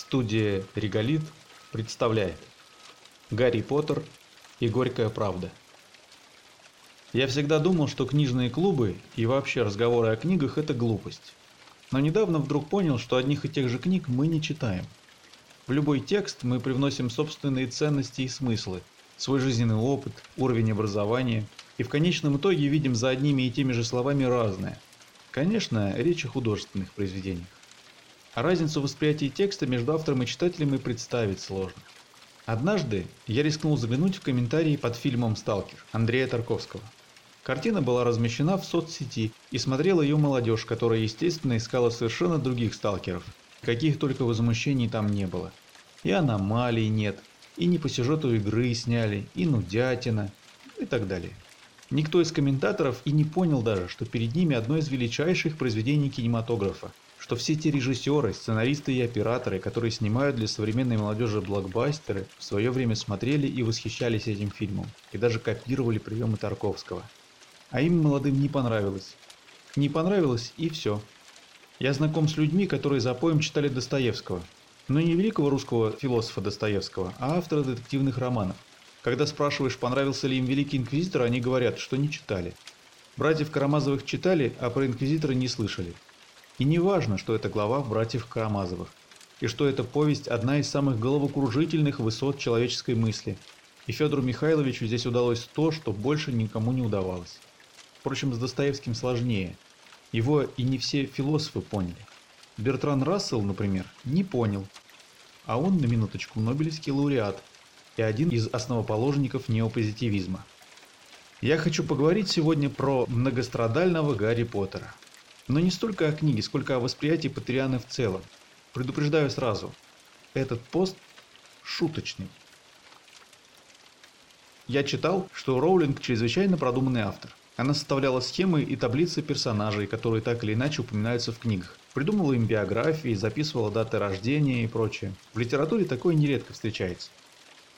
Студия «Реголит» представляет Гарри Поттер и Горькая правда. Я всегда думал, что книжные клубы и вообще разговоры о книгах – это глупость. Но недавно вдруг понял, что одних и тех же книг мы не читаем. В любой текст мы привносим собственные ценности и смыслы, свой жизненный опыт, уровень образования, и в конечном итоге видим за одними и теми же словами разное. Конечно, речь о художественных произведениях. А разницу восприятия текста между автором и читателем и представить сложно. Однажды я рискнул заглянуть в комментарии под фильмом «Сталкер» Андрея Тарковского. Картина была размещена в соцсети и смотрела ее молодежь, которая, естественно, искала совершенно других сталкеров. Каких только возмущений там не было. И аномалий нет, и не по сюжету игры сняли, и нудятина, и так далее. Никто из комментаторов и не понял даже, что перед ними одно из величайших произведений кинематографа, что все те режиссеры, сценаристы и операторы, которые снимают для современной молодежи блокбастеры, в свое время смотрели и восхищались этим фильмом, и даже копировали приемы Тарковского. А им молодым не понравилось. Не понравилось и все. Я знаком с людьми, которые за поем читали Достоевского. Но не великого русского философа Достоевского, а автора детективных романов. Когда спрашиваешь, понравился ли им Великий Инквизитор, они говорят, что не читали. Братьев Карамазовых читали, а про Инквизитора не слышали. И не важно, что это глава братьев Карамазовых, и что эта повесть одна из самых головокружительных высот человеческой мысли. И Федору Михайловичу здесь удалось то, что больше никому не удавалось. Впрочем, с Достоевским сложнее. Его и не все философы поняли. Бертран Рассел, например, не понял. А он, на минуточку, Нобелевский лауреат и один из основоположников неопозитивизма. Я хочу поговорить сегодня про многострадального Гарри Поттера. Но не столько о книге, сколько о восприятии Патерианы в целом. Предупреждаю сразу, этот пост шуточный. Я читал, что Роулинг чрезвычайно продуманный автор. Она составляла схемы и таблицы персонажей, которые так или иначе упоминаются в книгах. Придумывала им биографии, записывала даты рождения и прочее. В литературе такое нередко встречается.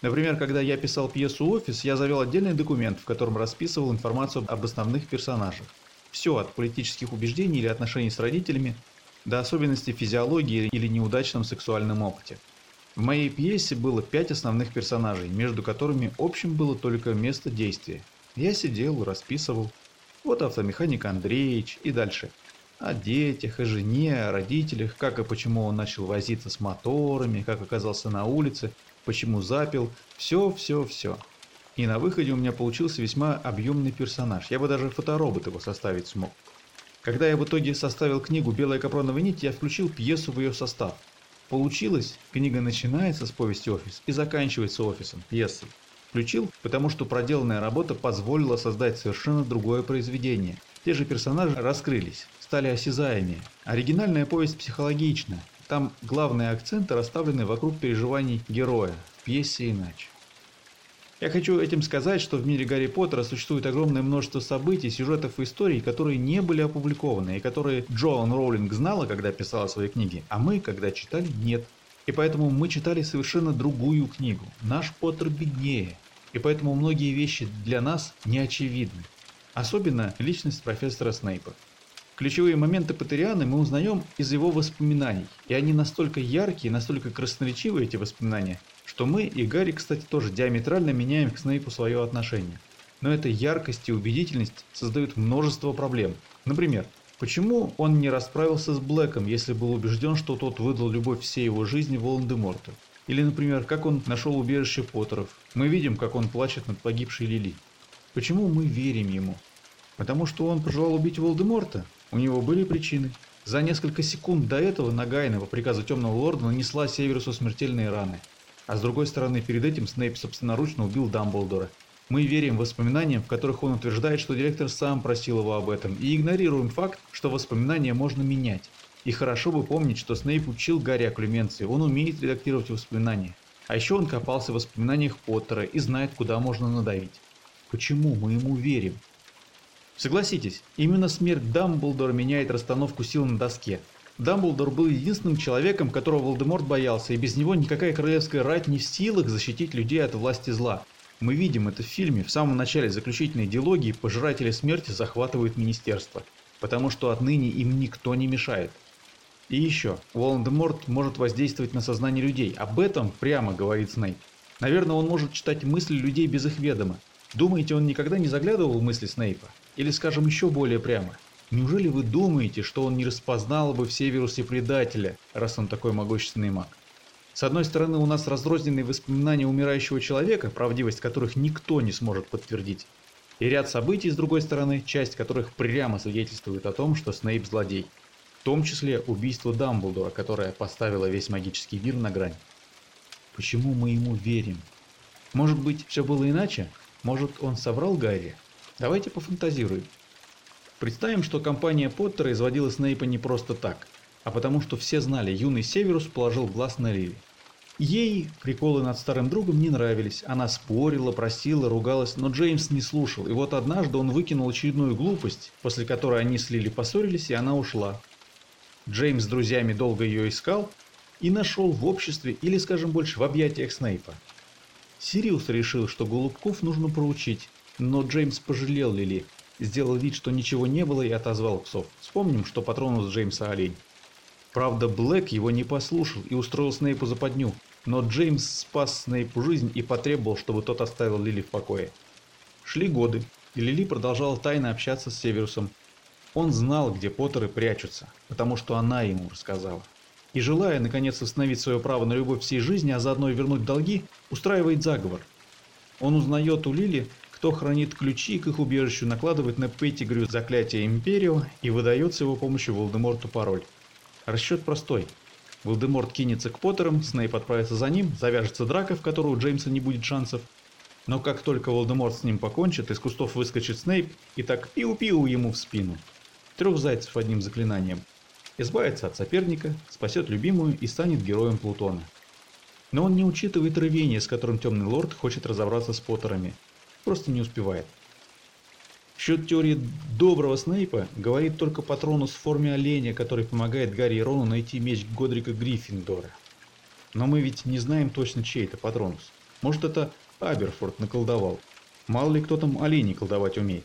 Например, когда я писал пьесу «Офис», я завел отдельный документ, в котором расписывал информацию об основных персонажах. Все от политических убеждений или отношений с родителями до особенностей физиологии или неудачном сексуальном опыте. В моей пьесе было пять основных персонажей, между которыми общим было только место действия. Я сидел, расписывал. Вот автомеханик Андреевич и дальше. О детях, о жене, о родителях, как и почему он начал возиться с моторами, как оказался на улице, почему запил. Все, все, все. И на выходе у меня получился весьма объемный персонаж. Я бы даже фоторобот его составить смог. Когда я в итоге составил книгу «Белая капроновая нить», я включил пьесу в ее состав. Получилось, книга начинается с повести «Офис» и заканчивается офисом, пьесой. Включил, потому что проделанная работа позволила создать совершенно другое произведение. Те же персонажи раскрылись, стали осязаемее. Оригинальная повесть психологична. Там главные акценты расставлены вокруг переживаний героя, в пьесе иначе. Я хочу этим сказать, что в мире Гарри Поттера существует огромное множество событий, сюжетов и историй, которые не были опубликованы, и которые Джоан Роулинг знала, когда писала свои книги, а мы, когда читали, нет. И поэтому мы читали совершенно другую книгу. Наш Поттер беднее. И поэтому многие вещи для нас не очевидны. Особенно личность профессора Снейпа. Ключевые моменты Патерианы мы узнаем из его воспоминаний, и они настолько яркие, настолько красноречивые эти воспоминания, что мы и Гарри, кстати, тоже диаметрально меняем к Снейпу свое отношение. Но эта яркость и убедительность создают множество проблем. Например, почему он не расправился с Блэком, если был убежден, что тот выдал любовь всей его жизни Волан-де-Морту? Или, например, как он нашел убежище Поттеров? Мы видим, как он плачет над погибшей Лили. Почему мы верим ему? Потому что он пожелал убить Волдеморта? У него были причины. За несколько секунд до этого Нагайна по приказу Темного Лорда нанесла Северусу смертельные раны. А с другой стороны, перед этим Снейп собственноручно убил Дамблдора. Мы верим воспоминаниям, в которых он утверждает, что директор сам просил его об этом, и игнорируем факт, что воспоминания можно менять. И хорошо бы помнить, что Снейп учил Гарри о Клеменции, он умеет редактировать воспоминания. А еще он копался в воспоминаниях Поттера и знает, куда можно надавить. Почему мы ему верим? Согласитесь, именно смерть Дамблдора меняет расстановку сил на доске. Дамблдор был единственным человеком, которого Волдеморт боялся, и без него никакая королевская рать не в силах защитить людей от власти зла. Мы видим это в фильме, в самом начале заключительной диалогии пожиратели смерти захватывают министерство, потому что отныне им никто не мешает. И еще, Волан-де-Морт может воздействовать на сознание людей. Об этом прямо говорит Снейп. Наверное, он может читать мысли людей без их ведома. Думаете, он никогда не заглядывал в мысли Снейпа? Или, скажем, еще более прямо. Неужели вы думаете, что он не распознал бы все вирусы предателя, раз он такой могущественный маг? С одной стороны, у нас разрозненные воспоминания умирающего человека, правдивость которых никто не сможет подтвердить. И ряд событий, с другой стороны, часть которых прямо свидетельствует о том, что Снейп злодей. В том числе убийство Дамблдора, которое поставило весь магический мир на грань. Почему мы ему верим? Может быть, все было иначе? Может, он соврал Гарри? Давайте пофантазируем. Представим, что компания Поттера изводила Снейпа не просто так, а потому что все знали, юный Северус положил глаз на Лили. Ей приколы над старым другом не нравились, она спорила, просила, ругалась, но Джеймс не слушал, и вот однажды он выкинул очередную глупость, после которой они с Лили поссорились, и она ушла. Джеймс с друзьями долго ее искал и нашел в обществе, или скажем больше, в объятиях Снейпа. Сириус решил, что Голубков нужно проучить, но Джеймс пожалел Лили, сделал вид, что ничего не было и отозвал псов. Вспомним, что патронус Джеймса олень. Правда, Блэк его не послушал и устроил Снейпу западню, но Джеймс спас Снейпу жизнь и потребовал, чтобы тот оставил Лили в покое. Шли годы, и Лили продолжала тайно общаться с Северусом. Он знал, где Поттеры прячутся, потому что она ему рассказала. И желая, наконец, восстановить свое право на любовь всей жизни, а заодно и вернуть долги, устраивает заговор. Он узнает у Лили, кто хранит ключи к их убежищу, накладывает на Петтигрю заклятие Империо и выдает с его помощью Волдеморту пароль. Расчет простой. Волдеморт кинется к Поттерам, Снейп отправится за ним, завяжется драка, в которую у Джеймса не будет шансов. Но как только Волдеморт с ним покончит, из кустов выскочит Снейп и так пиу-пиу ему в спину. Трех зайцев одним заклинанием. Избавится от соперника, спасет любимую и станет героем Плутона. Но он не учитывает рвение, с которым Темный Лорд хочет разобраться с Поттерами. Просто не успевает. Счет теории доброго Снейпа говорит только Патронус в форме оленя, который помогает Гарри и Рону найти меч Годрика Гриффиндора. Но мы ведь не знаем точно, чей это Патронус. Может это Аберфорд наколдовал. Мало ли кто там оленей колдовать умеет.